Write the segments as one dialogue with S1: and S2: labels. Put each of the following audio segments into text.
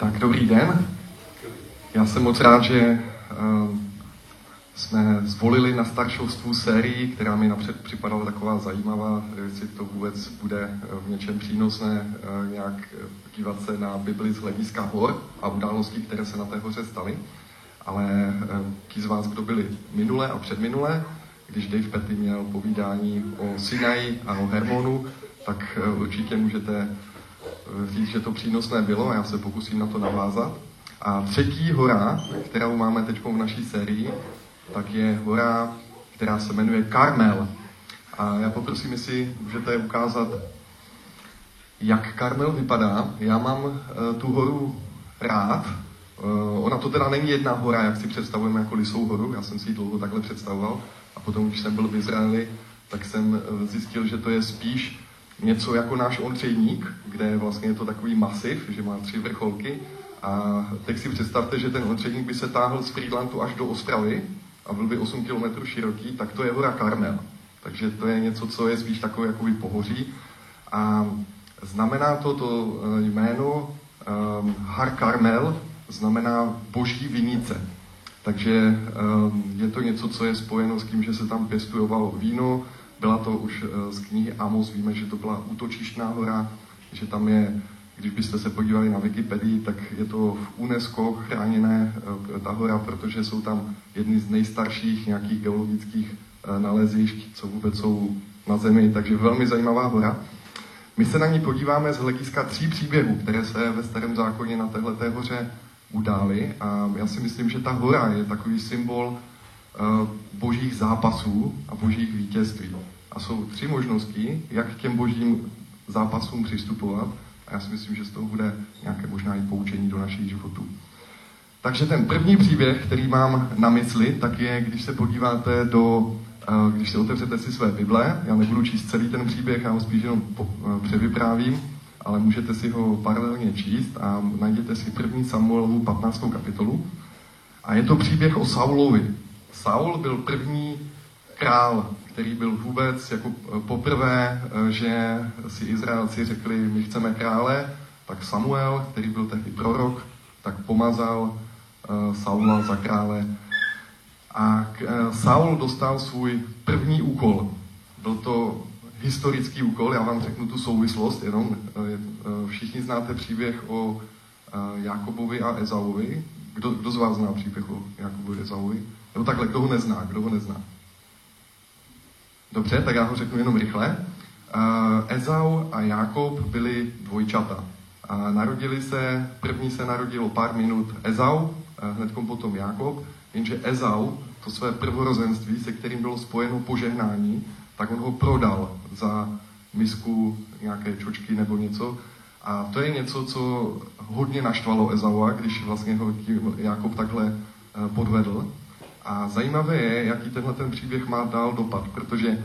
S1: Tak dobrý den. Já jsem moc rád, že uh, jsme zvolili na staršovstvu sérii, která mi napřed připadala taková zajímavá, jestli to vůbec bude eh, v něčem přínosné uh, nějak dívat se na Bibli z hlediska hor a událostí, které se na té hoře staly. Ale uh, ti z vás, kdo byli minulé a předminulé, když Dave Petty měl povídání o Sinaji a o Hermonu, tak určitě můžete říct, že to přínosné bylo a já se pokusím na to navázat. A třetí hora, kterou máme teď v naší sérii, tak je hora, která se jmenuje Karmel. A já poprosím, jestli můžete ukázat, jak Karmel vypadá. Já mám uh, tu horu rád. Uh, ona to teda není jedna hora, jak si představujeme jako Lisou horu. Já jsem si ji dlouho takhle představoval. A potom, když jsem byl v Izraeli, tak jsem uh, zjistil, že to je spíš něco jako náš Ondřejník, kde vlastně je to takový masiv, že má tři vrcholky. A teď si představte, že ten Ondřejník by se táhl z Friedlandu až do Ostravy a byl by 8 km široký, tak to je hora Karmel. Takže to je něco, co je spíš takové jakoby pohoří. A znamená to to eh, jméno um, Har Karmel, znamená boží vinice. Takže um, je to něco, co je spojeno s tím, že se tam pěstovalo víno, byla to už eh, z knihy Amos, víme, že to byla útočištná hora, že tam je, když byste se podívali na Wikipedii, tak je to v UNESCO chráněné eh, ta hora, protože jsou tam jedny z nejstarších nějakých geologických eh, nalezišť, co vůbec jsou na Zemi, takže velmi zajímavá hora. My se na ní podíváme z hlediska tří příběhů, které se ve starém zákoně na téhle hoře udály a já si myslím, že ta hora je takový symbol božích zápasů a božích vítězství. A jsou tři možnosti, jak k těm božím zápasům přistupovat. A já si myslím, že z toho bude nějaké možná i poučení do našich životů. Takže ten první příběh, který mám na mysli, tak je, když se podíváte do, když se otevřete si své Bible, já nebudu číst celý ten příběh, já ho spíš jenom převyprávím, ale můžete si ho paralelně číst a najděte si první Samuelovu 15. kapitolu. A je to příběh o Saulovi. Saul byl první král který byl vůbec jako eh, poprvé, eh, že si Izraelci řekli, my chceme krále, tak Samuel, který byl tehdy prorok, tak pomazal eh, Saula za krále. A Saul dostal svůj první úkol. Byl to historický úkol, já vám řeknu tu souvislost, jenom všichni znáte příběh o Jakobovi a Ezauvi. Kdo, kdo z vás zná příběh o Jakobovi a Ezauvi? Nebo takhle, kdo ho nezná, kdo ho nezná? Dobře, tak já ho řeknu jenom rychle. Uh, Ezau a Jakob byli dvojčata. A narodili se, první se narodilo pár minut Ezau, uh, hned potom Jakob, jenže Ezau, to své prvorozenství, se kterým bylo spojeno požehnání, tak on ho prodal za misku nějaké čočky nebo něco. A to je něco, co hodně naštvalo Ezaua, když vlastně ho Jakob takhle uh, podvedl. A zajímavé je, jaký tenhle ten příběh má dál dopad, protože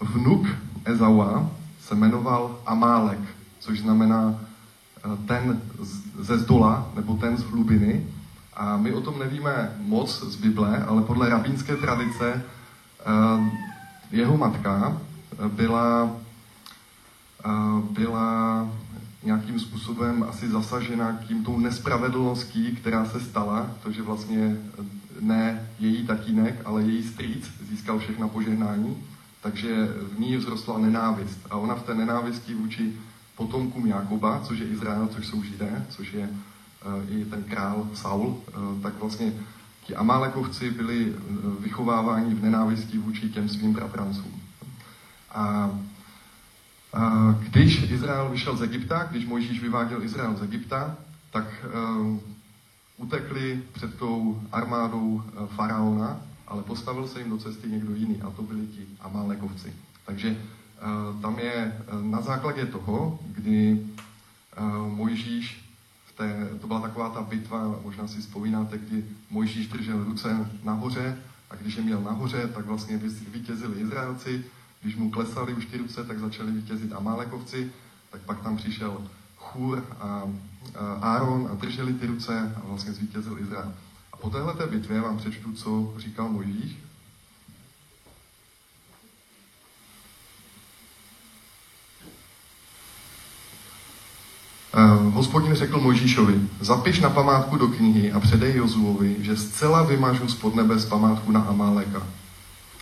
S1: vnuk Ezaua se jmenoval Amálek, což znamená eh, ten ze zdola, nebo ten z hlubiny. A my o tom nevíme moc z Bible, ale podle rabínské tradice eh, jeho matka eh, byla, byla nějakým způsobem asi zasažena tím tou nespravedlností, která se stala, to, že vlastně ne její tatínek, ale její strýc získal všechna požehnání, takže v ní vzrostla nenávist. A ona v té nenávisti vůči potomkům Jakoba, což je Izrael, což jsou Židé, což je uh, i ten král Saul, uh, tak vlastně ti Amálekovci byli uh, vychováváni v nenávisti vůči těm svým bratrancům. A a když Izrael vyšel z Egypta, když Mojžíš vyváděl Izrael z Egypta, tak utekli před tou armádou eh, faraona, ale postavil se jim do cesty někdo jiný a to byli ti Amálekovci. Takže uh, tam je uh, na základě toho, kdy Mojžíš, v té, to byla taková ta bitva, možná si vzpomínáte, kdy Mojžíš držel ruce nahoře a když je měl nahoře, tak vlastně vítězili Izraelci, když mu klesaly už ty ruce, tak začali vítězit Amálekovci, tak pak tam přišel Chůr a Áron a drželi ty ruce a vlastně zvítězil Izrael. A po téhle bitvě vám přečtu, co říkal Mojžíš. hospodin řekl Mojžíšovi, zapiš na památku do knihy a předej Jozuovi, že zcela vymažu spod nebe z památku na Amáleka.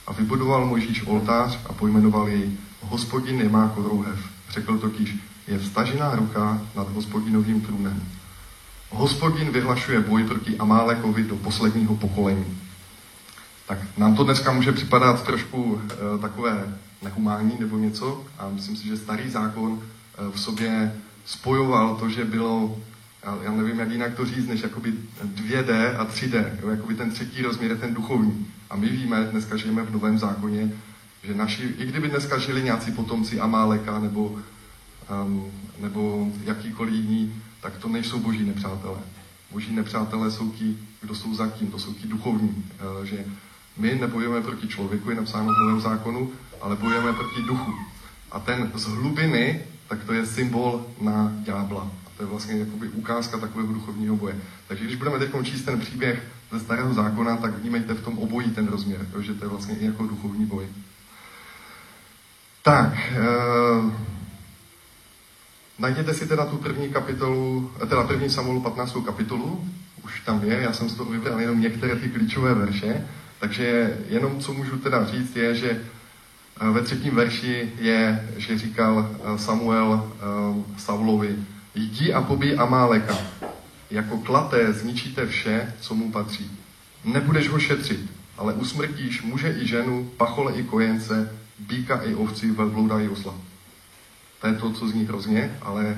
S1: A vybudoval Mojžíš oltář a pojmenoval jej Hospodin nemá korouhev. Řekl totiž, je vstažená ruka nad hospodinovým trůnem. Hospodin vyhlašuje boj proti Amálekovi do posledního pokolení. Tak nám to dneska může připadat trošku e, takové nehumánní nebo něco a myslím si, že starý zákon e, v sobě spojoval to, že bylo, já nevím, jak jinak to říct, než jakoby 2D a 3D, jo, jakoby ten třetí rozměr je ten duchovní. A my víme, dneska žijeme v Novém zákoně, že naši, i kdyby dneska žili nějací potomci Amáleka nebo, um, nebo jakýkoliv jiný, tak to nejsou boží nepřátelé. Boží nepřátelé jsou ti, kdo jsou za tím, to jsou ti duchovní. Uh, že my nebojujeme proti člověku, je napsáno v Novém zákonu, ale bojujeme proti duchu. A ten z hlubiny tak to je symbol na ďábla. A to je vlastně jakoby ukázka takového duchovního boje. Takže když budeme teď číst ten příběh ze starého zákona, tak vnímejte v tom obojí ten rozměr, že to je vlastně i jako duchovní boj. Tak, e, najděte si teda tu první kapitolu, eh, teda první Samuelu 15. kapitolu, už tam je, já jsem z toho vybral jenom některé ty klíčové verše, takže jenom co můžu teda říct je, že ve třetím verši je, že říkal eh, Samuel eh, Saulovi, jdi a pobij Amáleka. Jako klaté zničíte vše, co mu patří. Nebudeš ho šetřit, ale usmrtíš muže i ženu, pachole i kojence, býka i ovci, velblouda i osla. To je to, co zní hrozně, ale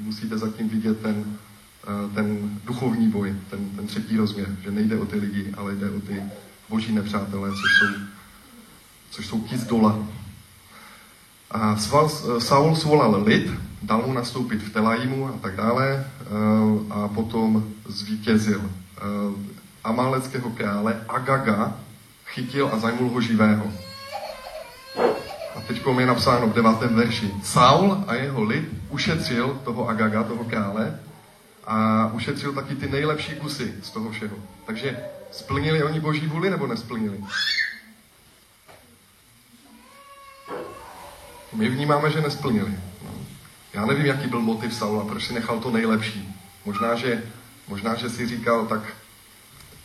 S1: musíte zatím vidět ten, eh, ten duchovní boj, ten, ten třetí rozměr, že nejde o ty lidi, ale jde o ty boží nepřátelé, což jsou což jsou ti z dola. A sval, Saul svolal lid, dal mu nastoupit v Telajimu a tak dále eh, a potom zvítězil. Eh, Amáleckého krále Agaga chytil a zajmul ho živého. Teď je napsáno v devátém verši. Saul a jeho lid ušetřil toho Agaga, toho krále, a ušetřil taky ty nejlepší kusy z toho všeho. Takže splnili oni boží vůli nebo nesplnili? My vnímáme, že nesplnili. Já nevím, jaký byl motiv Saula, proč si nechal to nejlepší. Možná, že, možná, že si říkal, tak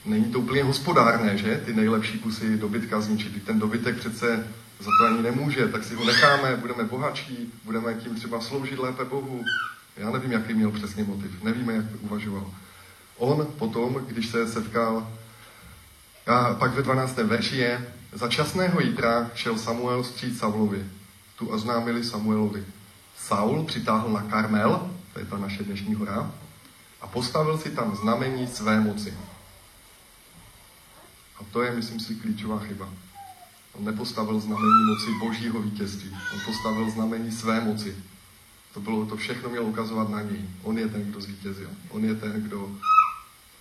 S1: není to úplně hospodárné, že? Ty nejlepší kusy dobytka zničit. Ten dobytek přece za to ani nemůže, tak si ho necháme, budeme bohatší, budeme tím třeba sloužit lépe Bohu. Já nevím, jaký měl přesně motiv, nevíme, jak uvažoval. On potom, když se setkal, a pak ve 12. verši je, za časného jítra šel Samuel stříc Saulovi tu oznámili Samuelovi. Saul přitáhl na Karmel, to je ta naše dnešní hora, a postavil si tam znamení své moci. A to je, myslím si, klíčová chyba. On nepostavil znamení moci božího vítězství. On postavil znamení své moci. To, bylo, to všechno mělo ukazovat na něj. On je ten, kdo zvítězil. On je ten, kdo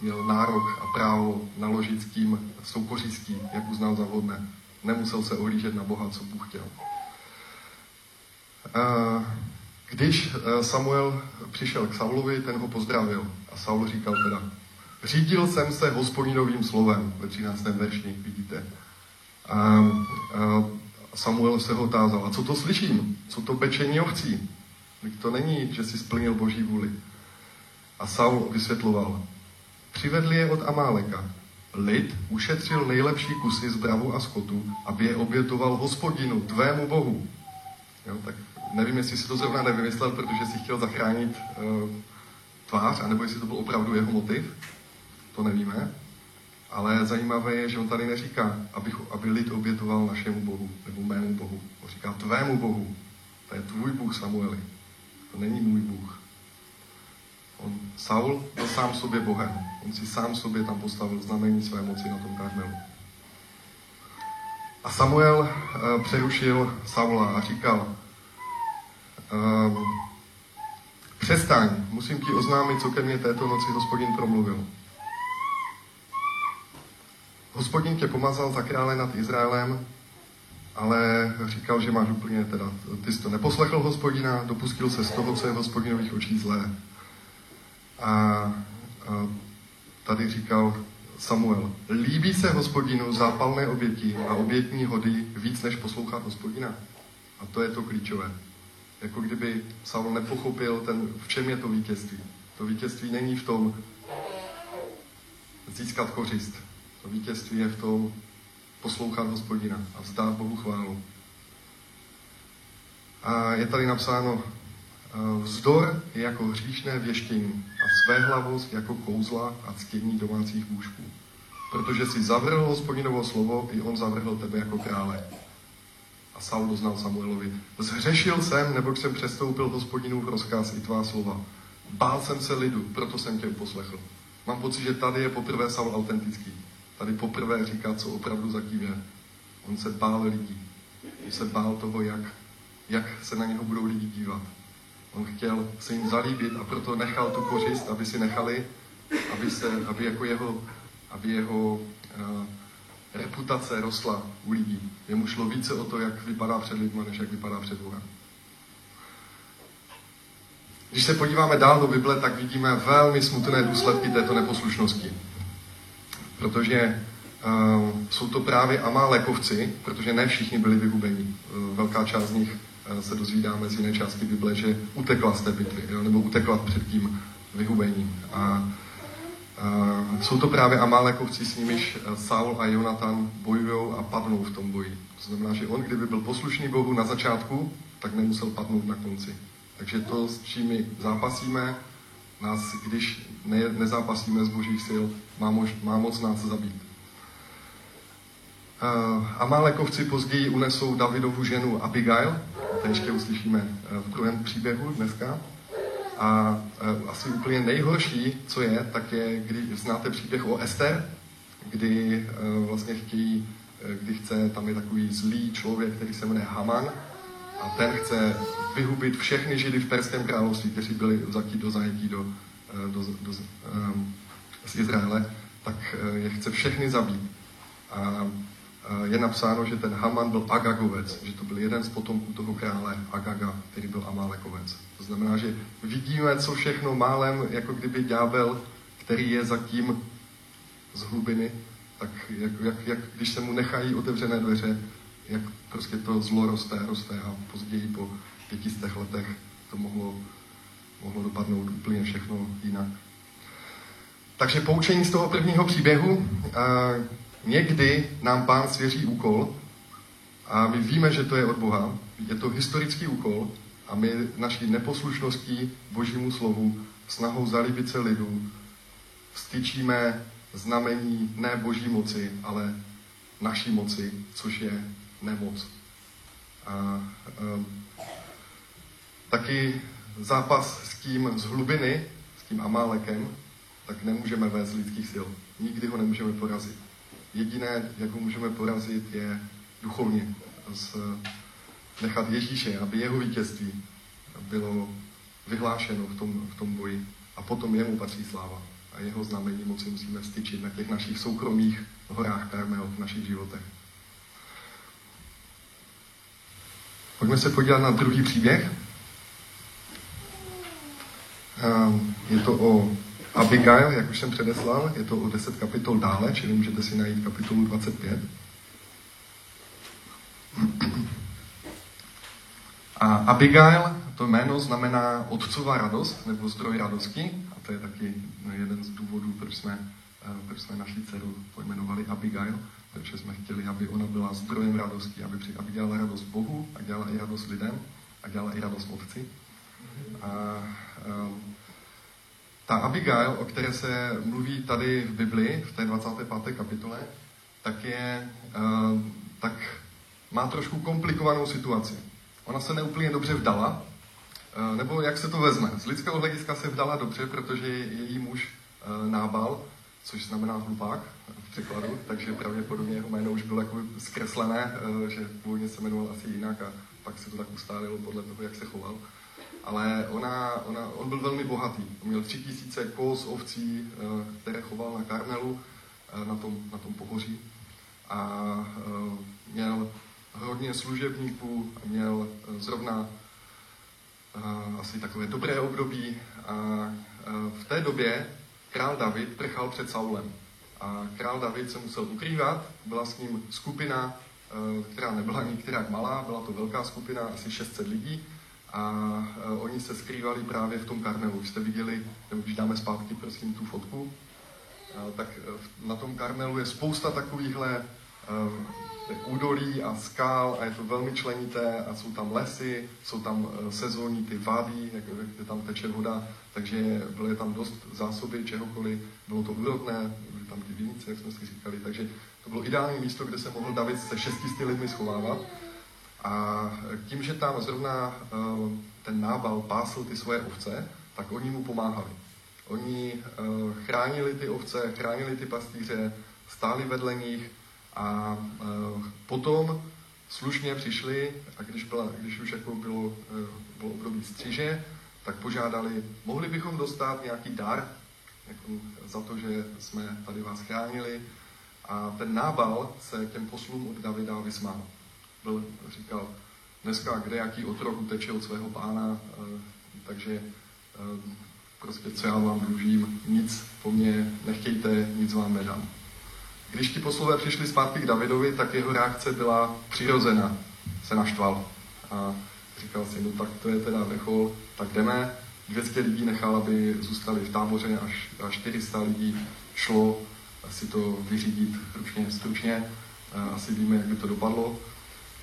S1: měl nárok a právo naložit s tím soukořistí, jak uznal za vhodné. Nemusel se ohlížet na Boha, co Bůh chtěl. Když e, Samuel přišel k Saulovi, ten ho pozdravil. A Saul říkal teda, řídil jsem se hospodinovým slovem, ve 13. verši, vidíte. A, Samuel se ho tázal, a co to slyším? Co to pečení ovcí? To není, že si splnil boží vůli. A Saul vysvětloval, přivedli je od Amáleka. Lid ušetřil nejlepší kusy z a skotu, aby je obětoval hospodinu, tvému bohu. Jo, tak nevím, jestli si to zrovna nevymyslel, protože si chtěl zachránit uh, tvář, anebo jestli to byl opravdu jeho motiv. To nevíme. Ale zajímavé je, že on tady neříká, aby, aby lid obětoval našemu Bohu, nebo mému Bohu. On říká tvému Bohu. To je tvůj Bůh, Samueli. To není můj Bůh. On, Saul byl sám sobě Bohem. On si sám sobě tam postavil znamení své moci na tom Karmelu. A Samuel uh, přerušil Saula a říkal, um, přestaň, musím ti oznámit, co ke mně této noci hospodin promluvil. Hospodin tě pomazal za krále nad Izraelem, ale říkal, že máš úplně teda, ty jsi to neposlechl hospodina, dopustil se z toho, co je hospodinových očí zlé. A, a tady říkal Samuel, líbí se hospodinu zápalné oběti a obětní hody víc, než poslouchat hospodina? A to je to klíčové. Jako kdyby Saul nepochopil, ten, v čem je to vítězství. To vítězství není v tom získat kořist. To vítězství je v tom poslouchat hospodina a vzdát Bohu chválu. A je tady napsáno, vzdor je jako hříšné věštění a svéhlavost jako kouzla a ctění domácích bůžků. Protože si zavrhl hospodinovo slovo, i on zavrhl tebe jako krále. A Saul doznal Samuelovi. Zhřešil jsem, nebo jsem přestoupil hospodinův rozkaz i tvá slova. Bál jsem se lidu, proto jsem tě uposlechl. Mám pocit, že tady je poprvé Saul autentický. Tady poprvé říká, co opravdu zatím je. On se bál lidí. On se bál toho, jak, jak se na něho budou lidi dívat. On chtěl se jim zalíbit a proto nechal tu kořist, aby si nechali, aby, se, aby jako jeho, aby jeho uh, reputace rostla u lidí. Jemu šlo více o to, jak vypadá před lidmi, než jak vypadá před Bohem. Když se podíváme dál do Bible, tak vidíme velmi smutné důsledky této neposlušnosti. Protože uh, jsou to právě Amálekovci, protože ne všichni byli vyhubeni. Uh, velká část z nich uh, se dozvídáme z jiné části Bible, že utekla z té bitvy, jo, nebo utekla před tím vyhubením. A uh, jsou to právě Amálekovci, s nimiž Saul a Jonatan bojují a padnou v tom boji. To znamená, že on, kdyby byl poslušný Bohu na začátku, tak nemusel padnout na konci. Takže to, s čím my zápasíme, nás, když ne, nezápasíme z božích sil, má, mož, má moc nás zabít. Uh, Amálekovci později unesou Davidovu ženu Abigail, to ještě uslyšíme v druhém příběhu dneska. A uh, asi úplně nejhorší, co je, tak je, když znáte příběh o Ester, kdy vlastně chtějí, kdy chce, tam je takový zlý člověk, který se jmenuje Haman, a ten chce vyhubit všechny židy v Perském království, kteří byli vzati do zajetí do, eh, do, do, um, z Izraele, tak eh, je chce všechny zabít. A je napsáno, že ten Haman byl Agagovec, že to byl jeden z potomků toho krále Agaga, který byl Amálekovec. To znamená, že vidíme, co všechno málem, jako kdyby ďábel, který je zatím z hlubiny, tak jak, jak, jak když se mu nechají otevřené dveře, jak prostě to zlo roste, roste a později po pětistech letech to mohlo, mohlo dopadnout úplně všechno jinak. Takže poučení z toho prvního příběhu. Někdy nám pán svěří úkol a my víme, že to je od Boha. Je to historický úkol a my naší neposlušností božímu slovu, snahou zalíbit se lidu, styčíme znamení ne boží moci, ale naší moci, což je nemoc. A, a taky zápas s tím z hlubiny, s tím Amálekem, tak nemůžeme vést lidských sil. Nikdy ho nemůžeme porazit. Jediné, jak ho můžeme porazit, je duchovně. Z, nechat Ježíše, aby jeho vítězství bylo vyhlášeno v tom, v tom boji. A potom jemu patří sláva. A jeho znamení moci musíme styčit na těch našich soukromých horách Karmel v našich životech. Pojďme se podívat na druhý příběh. Ehm, je to o Abigail, jak už jsem předeslal, je to o 10 kapitol dále, čili můžete si najít kapitolu 25. A Abigail, to jméno znamená otcová radost, nebo zdroj radosti, a to je taky jeden z důvodů, proč jsme, eh, proč jsme naši dceru pojmenovali Abigail takže jsme chtěli, aby ona byla zdrojem radosti, aby, při, aby dělala radost Bohu a dělala i radost lidem a dělala i radost otci. A um, ta Abigail, o které se mluví tady v Bibli, v té 25. kapitole, tak je, um, tak má trošku komplikovanou situaci. Ona se neúplně dobře vdala, uh, nebo jak se to vezme. Z lidského hlediska se vdala dobře, protože její muž Nábal, což znamená hlupák, překladu, takže pravděpodobně jeho jméno už bylo jako zkreslené, eh, že původně se jmenoval asi jinak a pak se to tak ustálilo podle toho, jak se choval. Ale ona, ona, on byl velmi bohatý. Měl tři tisíce kos, ovcí, eh, které choval na Karmelu, eh, na tom, na tom pohoří. A měl hodně služebníků, měl zrovna asi takové dobré období. A v té době král David prchal před Saulem. A král David se musel ukrývat, byla s ním skupina, eh, která nebyla nikterak malá, byla to velká skupina, asi 600 lidí. a uh, oni se skrývali právě v tom Karmelu. Už jste viděli, nebo když dáme zpátky, prosím, tu fotku, uh, tak na tom Karmelu je spousta takovýchhle údolí a skál a je to velmi členité a jsou tam lesy, jsou tam sezónní ty vádí, kde tam teče voda, takže bylo tam dost zásoby čehokoliv, bylo to úrodné, tam ty vinice, jak jsme si říkali, takže to bylo ideální místo, kde se mohl David se šestisty lidmi schovávat. A tím, že tam zrovna uh, ten nábal pásl ty svoje ovce, tak oni mu pomáhali. Oni uh, chránili ty ovce, chránili ty pastýře, stáli vedle nich a uh, potom slušně přišli a když, byla, když už jako bylo, bylo období střiže, tak požádali, mohli bychom dostat nějaký dar jako za to, že jsme tady vás chránili. A ten nábal se těm poslům od Davida vysmál. Byl, říkal, dneska kde jaký otrok uteče od svého pána, eh, takže eh, prostě co já vám dlužím, nic po mně nechtějte, nic vám nedám. Když ti poslové přišli zpátky k Davidovi, tak jeho reakce byla přirozená. Se naštval. A říkal si, no tak to je teda vrchol, tak jdeme. 200 lidí nechal, aby zůstali v táboře, až, až 400 lidí šlo si to vyřídit ručně, stručně. Asi víme, jak by to dopadlo.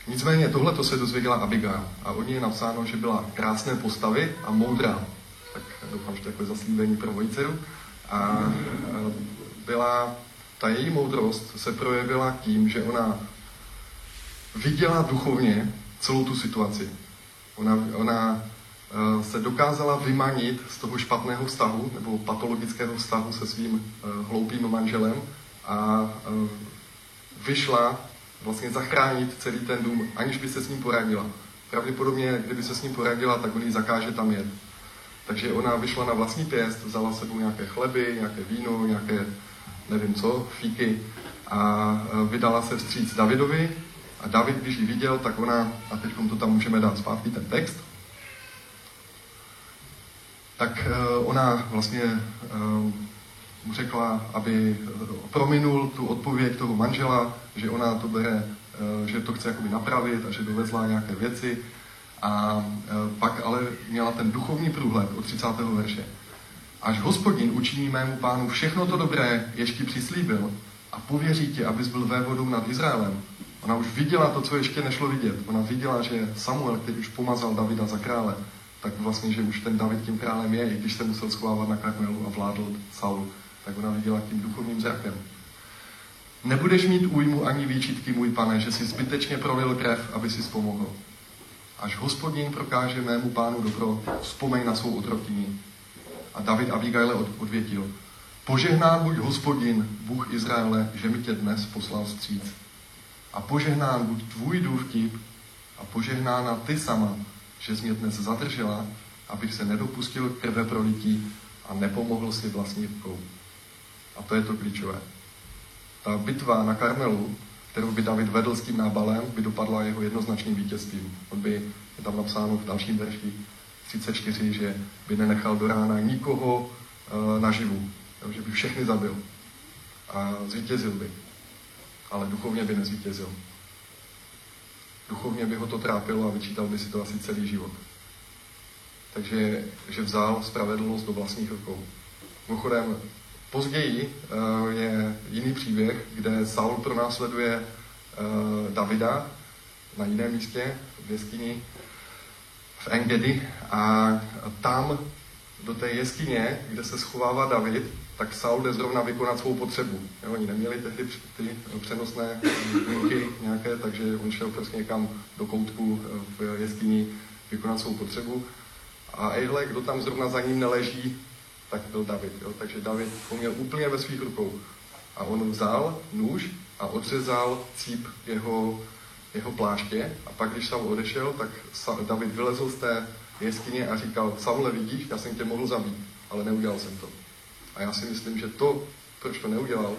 S1: Nicméně tohle to se dozvěděla Abigail a o ní je napsáno, že byla krásné postavy a moudrá. Tak doufám, že to je zaslíbení pro moji dceru. A byla, ta její moudrost se projevila tím, že ona viděla duchovně celou tu situaci. Ona, ona se dokázala vymanit z toho špatného vztahu nebo patologického vztahu se svým uh, hloupým manželem a uh, vyšla vlastně zachránit celý ten dům, aniž by se s ním poradila. Pravděpodobně, kdyby se s ním poradila, tak on jí zakáže tam jet. Takže ona vyšla na vlastní pěst, vzala sebou nějaké chleby, nějaké víno, nějaké nevím co, fíky a vydala se vstříc Davidovi a David, když ji viděl, tak ona, a teď to tam můžeme dát zpátky ten text, tak uh, ona vlastně uh, mu řekla, aby prominul tu odpověď toho manžela, že ona to bere, že to chce jakoby napravit a že dovezla nějaké věci. A pak ale měla ten duchovní průhled od 30. verše. Až hospodin učiní mému pánu všechno to dobré, jež ti přislíbil, a pověří ti, abys byl vévodou nad Izraelem, Ona už viděla to, co ještě nešlo vidět. Ona viděla, že Samuel, který už pomazal Davida za krále, tak vlastně, že už ten David tím králem je, i když se musel schovávat na Karmelu a vládl Saul, tak ona viděla tím duchovním zrakem. Nebudeš mít újmu ani výčitky, můj pane, že si zbytečně prolil krev, aby si pomohl. Až hospodin prokáže mému pánu dobro, vzpomeň na svou otrokyni. A David Abigaile odvětil. Požehnán buď hospodin, Bůh Izraele, že mi tě dnes poslal stříc a požehnán buď tvůj důvtip a požehnána ty sama, že jsi mě dnes zadržela, abych se nedopustil krve prolití a nepomohl si vlastní rukou. A to je to klíčové. Ta bitva na Karmelu, kterou by David vedl s tím nábalem, by dopadla jeho jednoznačným vítězstvím. On by, je tam napsáno v dalším verši 34, že by nenechal do rána nikoho uh, naživu, že by všechny zabil a zvítězil by ale duchovně by nezvítězil. Duchovně by ho to trápilo a vyčítal by si to asi celý život. Takže že vzal spravedlnost do vlastních rukou. Mimochodem, později uh, je jiný příběh, kde Saul pronásleduje uh, Davida na jiném místě, v jeskyni v Engedi a tam do té jeskyně, kde se schovává David, tak Saul jde zrovna vykonat svou potřebu. Jo, oni neměli tehdy ty přenosné linky nějaké, takže on šel prostě někam do koutku eh, v jeskyni vykonat svou potřebu. A ejhle, kdo tam zrovna za ním neleží, tak byl David. Jo? Takže David ho měl úplně ve svých rukou. A on vzal nůž a odřezal cíp jeho, jeho pláště. A pak, když Saul odešel, tak David vylezl z té jeskyně a říkal, Saule, vidíš, já jsem tě mohl zabít, ale neudělal jsem to. A já si myslím, že to, proč to neudělal,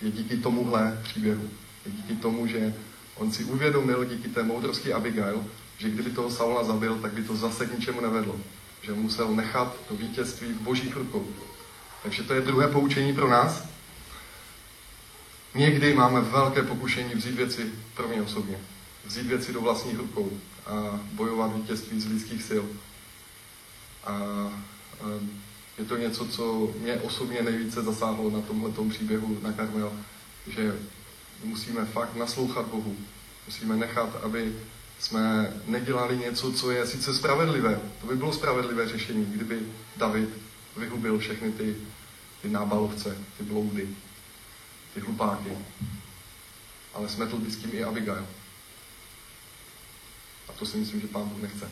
S1: je díky tomuhle příběhu. Je díky tomu, že on si uvědomil díky té moudrosti Abigail, že kdyby toho Saula zabil, tak by to zase k ničemu nevedlo. Že musel nechat to vítězství v božích rukou. Takže to je druhé poučení pro nás. Někdy máme velké pokušení vzít věci pro mě osobně. vzít věci do vlastních rukou a bojovat vítězství z lidských sil. A je to něco, co mě osobně nejvíce zasáhlo na tomhle příběhu na Karmel, že musíme fakt naslouchat Bohu. Musíme nechat, aby jsme nedělali něco, co je sice spravedlivé. To by bylo spravedlivé řešení, kdyby David vyhubil všechny ty, ty nábalovce, ty bloudy, ty hlupáky. Ale smetl by s tím i Abigail. A to si myslím, že pán Bůh nechce.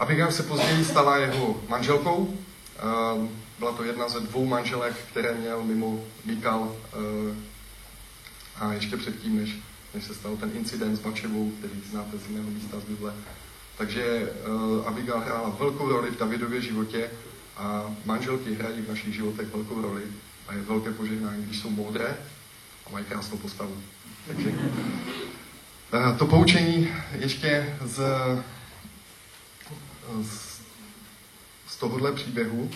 S1: Abigail se později stala jeho manželkou. Ehm, byla to jedna ze dvou manželek, které měl mimo Mikal ehm, a ještě předtím, než, než se stal ten incident s Bačevou, který znáte z jiného místa z Bible. Takže uh, Abigail hrála velkou roli v Davidově životě a manželky hrají v našich životech velkou roli a je velké požehnání, když jsou moudré a mají krásnou postavu. Takže to poučení ještě z, z, z tohohle příběhu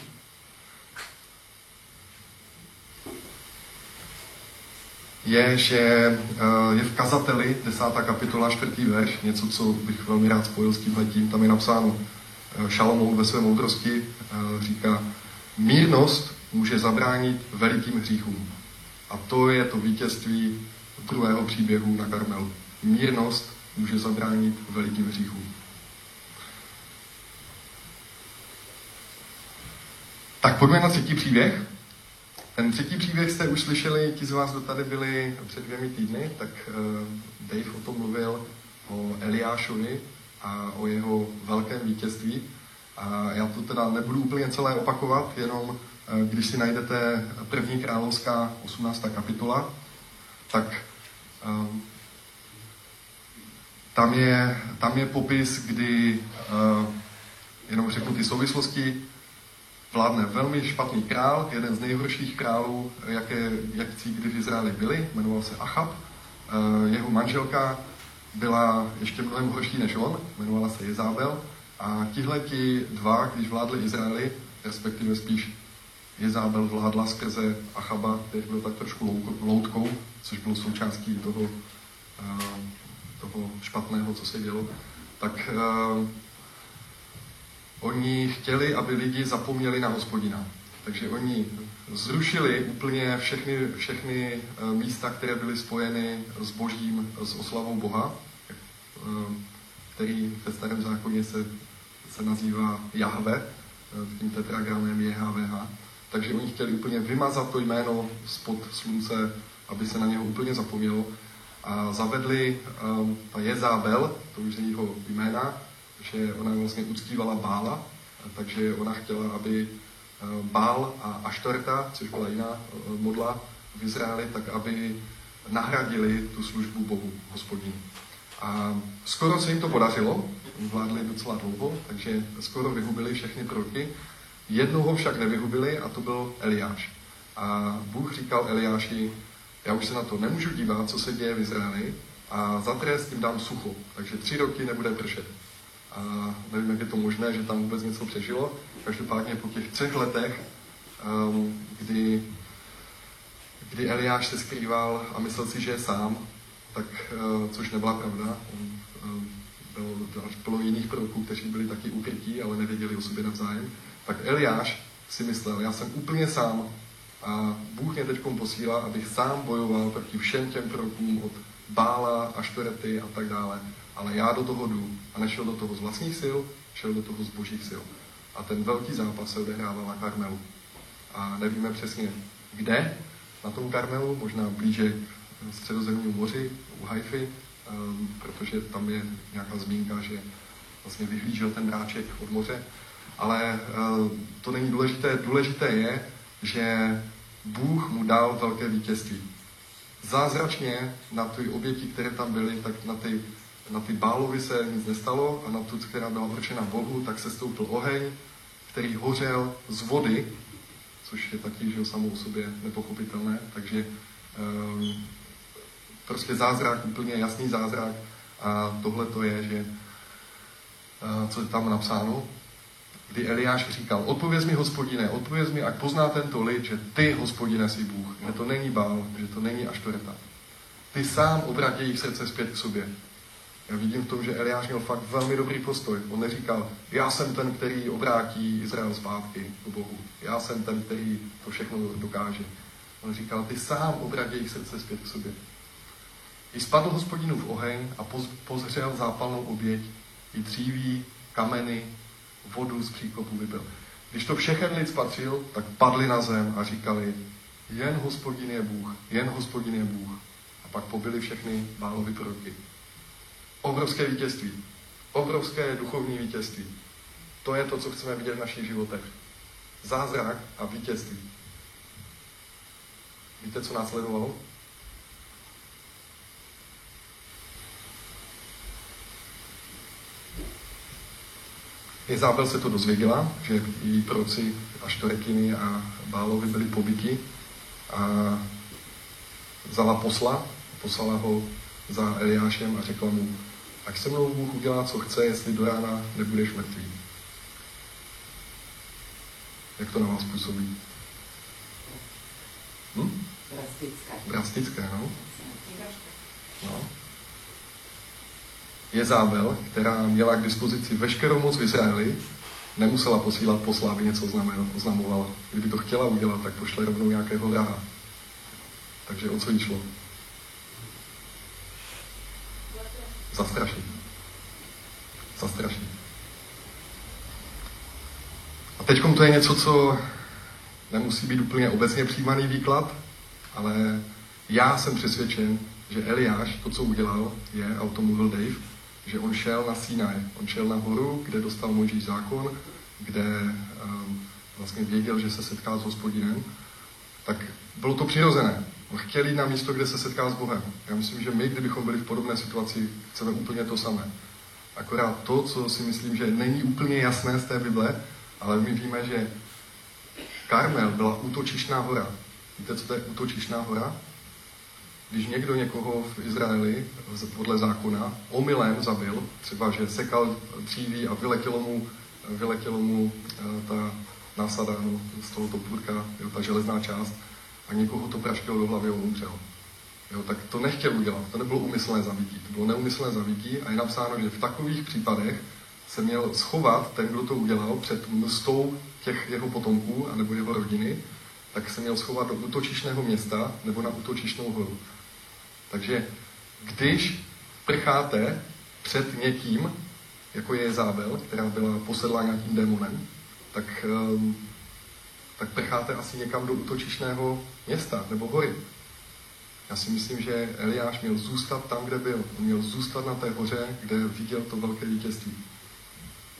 S1: je, že eh, je v kazateli, desátá kapitola, čtvrtý verš, něco, co bych velmi rád spojil s tímhletím, tam je napsáno, eh, Šalomoun ve své moudrosti eh, říká, mírnost může zabránit velikým hříchům. A to je to vítězství druhého příběhu na Karmelu. Mírnost může zabránit velikým hříchům. Tak pojďme na třetí příběh. Ten třetí příběh jste už slyšeli, ti z vás, kdo tady byli před dvěmi týdny, tak uh, Dave o tom mluvil, o Eliášovi a o jeho velkém vítězství. A já to teda nebudu úplně celé opakovat, jenom uh, když si najdete první královská 18. kapitola, tak um, tam je, tam je popis, kdy, jenom řeknu ty souvislosti, vládne velmi špatný král, jeden z nejhorších králů, jaké, jak kdy v Izraeli byli, jmenoval se Achab. Eh, jeho manželka byla ještě mnohem horší než on, jmenovala se Jezábel. A tihleti dva, když vládli Izraeli, respektive spíš Jezábel vládla skrze Achaba, který byl tak trošku loutkou, což bylo součástí toho, eh, toho špatného, co se dělo, tak eh, Oni chtěli, aby lidi zapomněli na hospodina. Takže oni zrušili úplně všechny, všechny eh, místa, které byly spojeny s božím, s oslavou Boha, eh, který ve starém zákoně se, se nazývá Jahve, eh, tím tetragramem JHVH. Takže oni chtěli úplně vymazat to jméno spod slunce, aby se na něho úplně zapomnělo. A zavedli um, ta Jezábel, to už je jeho jména, že ona vlastně uctívala Bála, takže ona chtěla, aby eh, Bál a Aštorta, což byla jiná eh, modla v Izraeli, tak aby nahradili tu službu Bohu, hospodinu. A skoro se jim to podařilo, vládli docela dlouho, takže skoro vyhubili všechny proroky. Jednoho však nevyhubili a to byl Eliáš. A Bůh říkal Eliáši, já už se na to nemůžu dívat, co se děje v Izraeli, a za trest jim dám sucho, takže tři roky nebude pršet. A nevím, jak je to možné, že tam vůbec něco přežilo. Každopádně po těch třech letech, um, kdy, kdy Eliáš se skrýval a myslel si, že je sám, tak, uh, což nebyla pravda, on um, byl, bylo jiných proroků, kteří byli taky ukrytí, ale nevěděli o sobě navzájem, tak Eliáš si myslel, já jsem úplně sám a Bůh mě teď posílá, abych sám bojoval proti všem těm prorokům od Bála, Aštorety a tak dále ale já do toho jdu. A nešel do toho z vlastních sil, šel do toho z božích sil. A ten velký zápas se odehrával na Karmelu. A nevíme přesně kde, na tom Karmelu, možná blíže středozemnímu moři, u Haify, um, protože tam je nějaká zmínka, že vlastně vyhlížel ten dráček od moře. Ale uh, to není důležité. Důležité je, že Bůh mu dal velké vítězství. Zázračně na ty oběti, které tam byly, tak na ty na ty bálovi se nic nestalo a na tu, která byla určena Bohu, tak se stoupil oheň, který hořel z vody, což je taky, že samou o sobě nepochopitelné, takže um, prostě zázrak, úplně jasný zázrak a tohle to je, že uh, co je tam napsáno, kdy Eliáš říkal, odpověz mi, hospodine, odpověz mi, ať pozná tento lid, že ty, hospodine, jsi Bůh, že to není Bál, že to není Aštoreta. ty sám obrat jejich srdce zpět k sobě. Já vidím v tom, že Eliáš měl fakt velmi dobrý postoj. On neříkal, já jsem ten, který obrátí Izrael zpátky k Bohu. Já jsem ten, který to všechno dokáže. On říkal, ty sám obrat jejich srdce zpět k sobě. I spadl hospodinův oheň a pozřel zápalnou oběť, i dříví, kameny, vodu z příkopu vybil. Když to všechen lid spatřil, tak padli na zem a říkali, jen hospodin je Bůh, jen hospodin je Bůh. A pak pobili všechny bálovy proroky. Obrovské vítězství. Obrovské duchovní vítězství. To je to, co chceme vidět v našich životech. Zázrak a vítězství. Víte, co následovalo? Izábel se to dozvěděla, že její proci Aštorekiny a Bálovi byli pobyti a vzala posla, poslala ho za Eliášem a řekla mu, ať se mnou Bůh udělá, co chce, jestli do rána nebudeš mrtvý. Jak to na vás působí?
S2: Hm? Drastické.
S1: Drastické, no. no. Jezábel, která měla k dispozici veškerou moc v Izraeli, nemusela posílat posla, aby něco oznamovala. Kdyby to chtěla udělat, tak pošle rovnou nějakého vraha. Takže o co jí šlo? Zastrašit. Zastrašit. A teď to je něco, co nemusí být úplně obecně přijímaný výklad, ale já jsem přesvědčen, že Eliáš to, co udělal, je, a o tom mluvil Dave, že on šel na Sinaj. On šel na horu, kde dostal Mojžíš zákon, kde um, vlastně věděl, že se setká s hospodinem, tak bylo to přirozené. Chtěl jít na místo, kde se setká s Bohem. Já myslím, že my, kdybychom byli v podobné situaci, chceme úplně to samé. Akorát to, co si myslím, že není úplně jasné z té Bible, ale my víme, že Karmel byla útočišná hora. Víte, co to je útočišná hora? Když někdo někoho v Izraeli podle zákona omylem zabil, třeba že sekal dříví a vyletělo mu, vyletělo mu eh, ta násada no, z toho topůrka, ta železná část, a někoho to praškilo do hlavy a umřel. Jo, tak to nechtěl udělat, to nebylo umyslné zabití, to bylo neumyslné zabití a je napsáno, že v takových případech se měl schovat ten, kdo to udělal, před mstou těch jeho potomků anebo jeho rodiny, tak se měl schovat do útočišného města nebo na útočišnou horu. Takže když prcháte před někým, jako je Zábel, která byla posedlá nějakým démonem, tak, um, tak prcháte asi někam do útočišného města nebo hory. Já si myslím, že Eliáš měl zůstat tam, kde byl. On měl zůstat na té hoře, kde viděl to velké vítězství.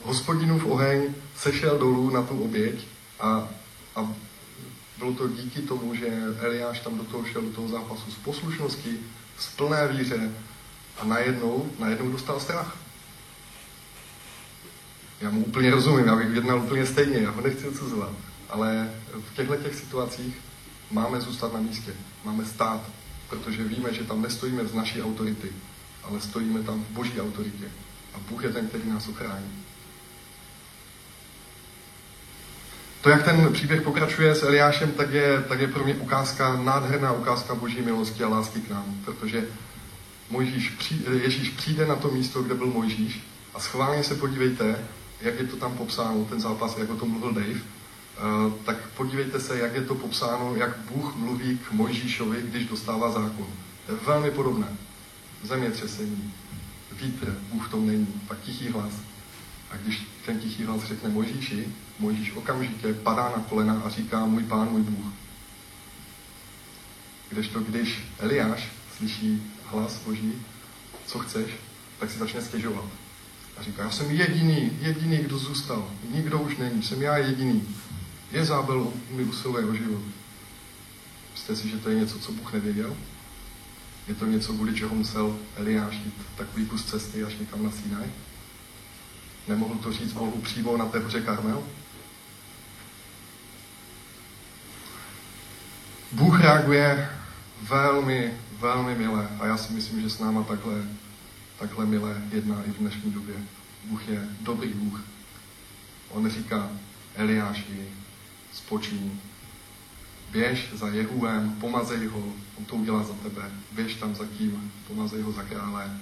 S1: Hospodinův oheň sešel dolů na tu oběť a, a bylo to díky tomu, že Eliáš tam do toho šel, do toho zápasu s poslušností, z plné víře a najednou, najednou dostal strach. Já mu úplně rozumím, já bych jednal úplně stejně, já ho nechci odsuzovat. Ale v těchto těch situacích máme zůstat na místě, máme stát, protože víme, že tam nestojíme z naší autority, ale stojíme tam v boží autoritě. A Bůh je ten, který nás ochrání. To, jak ten příběh pokračuje s Eliášem, tak je, tak je pro mě ukázka, nádherná ukázka boží milosti a lásky k nám. Protože Mojžíš, Ježíš přijde na to místo, kde byl Mojžíš a schválně se podívejte, jak je to tam popsáno, ten zápas, jak o tom mluvil Dave, tak podívejte se, jak je to popsáno, jak Bůh mluví k Mojžíšovi, když dostává zákon. To je velmi podobné. Zemětřesení, vítr, Bůh v tom není, pak tichý hlas. A když ten tichý hlas řekne Mojžíši, Mojžíš okamžitě padá na kolena a říká, můj pán, můj Bůh. Kdežto když Eliáš slyší hlas Boží, co chceš, tak si začne stěžovat. A říká, já jsem jediný, jediný, kdo zůstal. Nikdo už není, jsem já jediný. Je zábel, mi usiluje o život. Myslíte si, že to je něco, co Bůh nevěděl? Je to něco, kvůli čeho musel Eliáš jít takový kus cesty až někam na Sinaj? Nemohl to říct Bohu přímo na té hoře Karmel? Bůh reaguje velmi, velmi milé a já si myslím, že s náma takhle, takhle milé jedná i v dnešní době. Bůh je dobrý Bůh. On říká Eliáši, spočíň, běž za Jehuem, pomazej ho, on to udělá za tebe, běž tam za tím, pomazej ho za krále,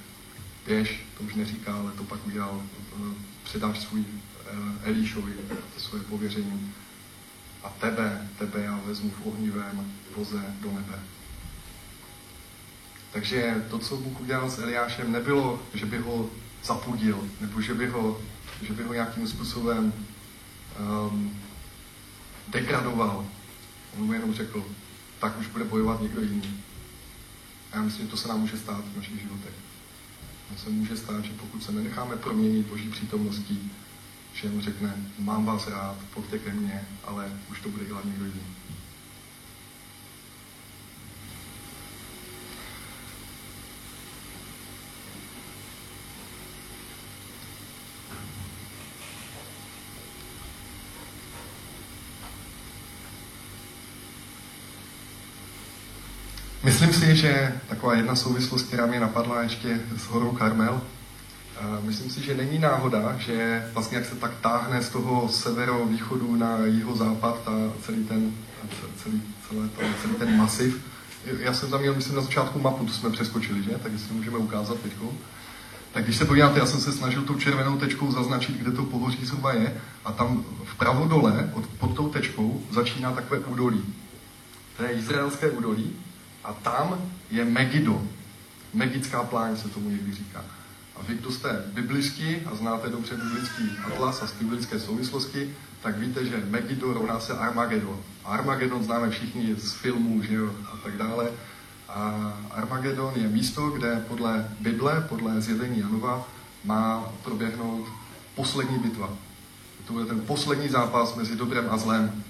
S1: běž, to už neříká, ale to pak udělal, eh, předáš svůj eh, Elíšovi, to svoje pověření. A tebe, tebe já vezmu v ohnivém voze do nebe. Takže to, co Bůh udělal s Eliášem, nebylo, že by ho zapudil, nebo že by ho, že by ho nějakým způsobem um, degradoval. On mu jenom řekl, tak už bude bojovat někdo jiný. A já myslím, že to se nám může stát v našich životech. To se může stát, že pokud se nenecháme proměnit Boží přítomností, že mu řekne, mám vás rád, pojďte ke mně, ale už to bude dělat někdo jiný. Myslím si, že taková jedna souvislost, která mě napadla ještě s horou Karmel, myslím si, že není náhoda, že vlastně jak se tak táhne z toho severovýchodu na jeho západ a celý ten, celý, celé to, celý ten masiv. Já jsem tam měl, myslím, na začátku mapu, to jsme přeskočili, že? Tak jestli můžeme ukázat teď. Tak když se podíváte, já jsem se snažil tou červenou tečkou zaznačit, kde to pohoří zhruba je, a tam vpravo dole, od, pod tou tečkou, začíná takové údolí. To je izraelské údolí, a tam je Megido. Megická pláň se tomu někdy říká. A vy, kdo jste biblický a znáte dobře biblický atlas a z biblické souvislosti, tak víte, že Megiddo rovná se Armagedon. Armagedon známe všichni z filmů, že jo, a tak dále. A Armagedon je místo, kde podle Bible, podle zjevení Janova, má proběhnout poslední bitva. To bude ten poslední zápas mezi dobrem a zlem.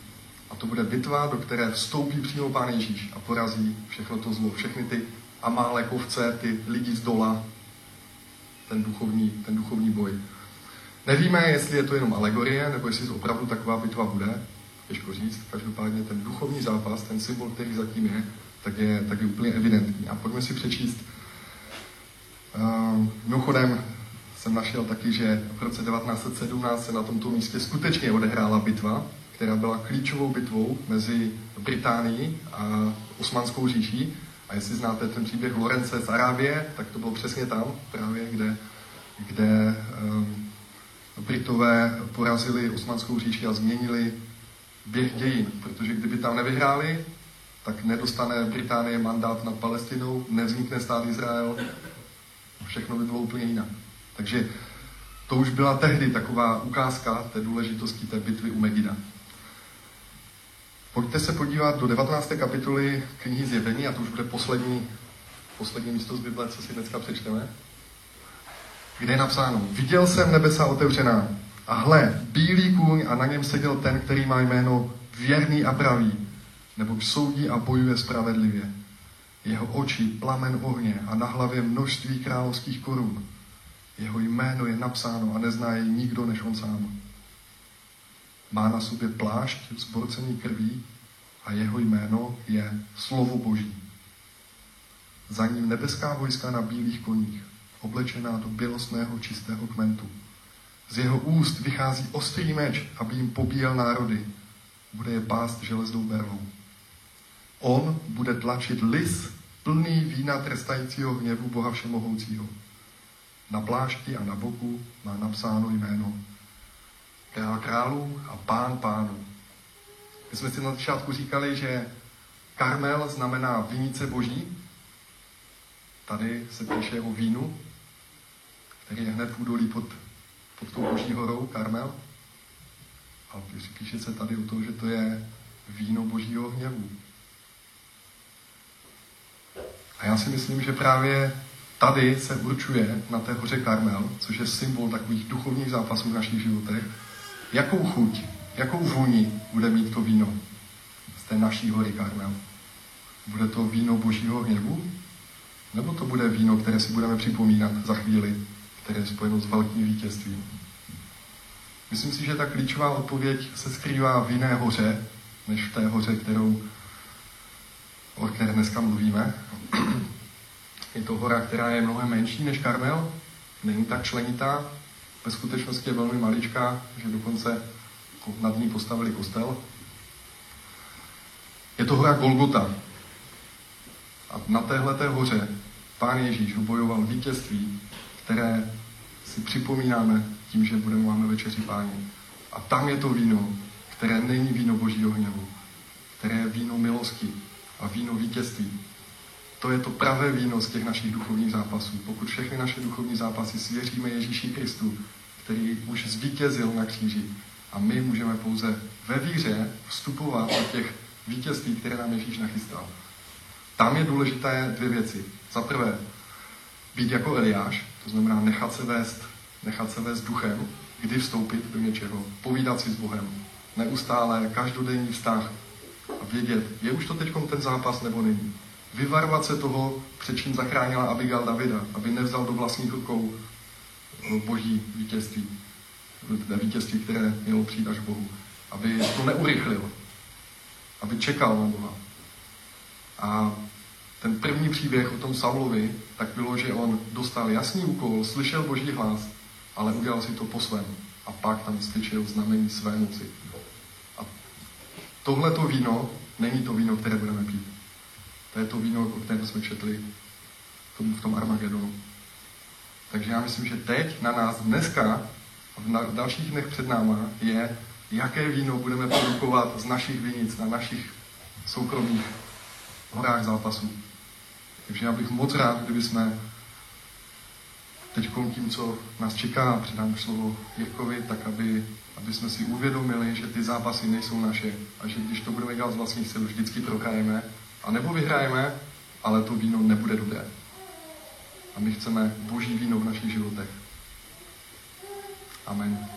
S1: A to bude bitva, do které vstoupí přímo Pán Ježíš a porazí všechno to zlo, všechny ty amálekovce, ty lidi z dola, ten duchovní, ten duchovní boj. Nevíme, jestli je to jenom alegorie, nebo jestli to opravdu taková bitva bude. Těžko říct. Každopádně ten duchovní zápas, ten symbol, který zatím je, tak je, tak je úplně evidentní. A pojďme si přečíst. Uh, mimochodem jsem našel taky, že v roce 1917 se na tomto místě skutečně odehrála bitva, která byla klíčovou bitvou mezi Británií a Osmanskou říší. A jestli znáte ten příběh Lorence z Arábie, tak to bylo přesně tam, právě kde, kde um, Britové porazili Osmanskou říši a změnili běh dějin, protože kdyby tam nevyhráli, tak nedostane Británie mandát nad Palestinou, nevznikne stát Izrael, všechno by bylo úplně jinak. Takže to už byla tehdy taková ukázka té důležitosti té bitvy u Megida. Pojďte se podívat do 19. kapitoly knihy Zjevení, a to už bude poslední, poslední místo z Bible, co si dneska přečteme. Kde je napsáno, viděl jsem nebesa otevřená a hle, bílý kůň a na něm seděl ten, který má jméno věrný a pravý, nebo soudí a bojuje spravedlivě. Jeho oči plamen ohně a na hlavě množství královských korun. Jeho jméno je napsáno a nezná jej nikdo než on sám. Má na sobě plášť zborcený krví a jeho jméno je Slovo Boží. Za ním nebeská vojska na bílých koních, oblečená do bělostného čistého kmentu. Z jeho úst vychází ostrý meč, aby jim pobíjel národy. Bude je pást železnou berlou. On bude tlačit lis plný vína trestajícího hněvu Boha Všemohoucího. Na plášti a na boku má napsáno jméno král králů a pán pánů. My jsme si na začátku říkali, že Karmel znamená vinice boží. Tady se píše o vínu, který je hned v údolí pod, pod tou boží horou, Karmel. A píše se tady o tom, že to je víno božího hněvu. A já si myslím, že právě tady se určuje na té hoře Karmel, což je symbol takových duchovních zápasů v našich životech, jakou chuť, jakou vůni bude mít to víno z té naší hory Karmel. Bude to víno božího hněvu? Nebo to bude víno, které si budeme připomínat za chvíli, které je spojeno s velkým vítězstvím? Myslím si, že ta klíčová odpověď se skrývá v jiné hoře, než v té hoře, kterou, o které dneska mluvíme. Je to hora, která je mnohem menší než Karmel, není tak členitá, ve skutečnosti je velmi maličká, že dokonce nad ní postavili kostel. Je to hora Golgota. A na téhle hoře Pán Ježíš ubojoval vítězství, které si připomínáme tím, že budeme máme večeři páně. A tam je to víno, které není víno božího hněvu, které je víno milosti a víno vítězství. To je to pravé víno z těch našich duchovních zápasů. Pokud všechny naše duchovní zápasy svěříme Ježíši Kristu, který už zvítězil na kříži, a my můžeme pouze ve víře vstupovat do těch vítězství, které nám Ježíš nachystal. Tam je důležité dvě věci. Za prvé, být jako Eliáš, to znamená nechat se vést, nechat se vést duchem, kdy vstoupit do něčeho, povídat si s Bohem, neustále, každodenní vztah a vědět, je už to teď ten zápas nebo není. Vyvarovat se toho, před čím zachránila Abigail Davida, aby nevzal do vlastních rukou eh, boží vítězství, vítězství, které mělo přijít až Bohu. Aby to neurychlil, aby čekal na Boha. A ten první příběh o tom Saulovi, tak bylo, že on dostal jasný úkol, slyšel boží hlas, ale udělal si to po svém. A pak tam styčil znamení své moci. A tohle to víno není to víno, které budeme pít. To je to víno, o kterém jsme četli v tom Armagedonu. Takže já myslím, že teď na nás dneska a v dalších dnech před náma je, jaké víno budeme produkovat z našich vinic na našich soukromých horách zápasů. Takže já bych moc rád, kdyby jsme teď tím, co nás čeká, předám slovo Jirkovi, tak aby, aby jsme si uvědomili, že ty zápasy nejsou naše a že když to budeme dělat z vlastních sil, vždycky prohrajeme, a nebo vyhrajeme, ale to víno nebude dobré. A my chceme boží víno v našich životech. Amen.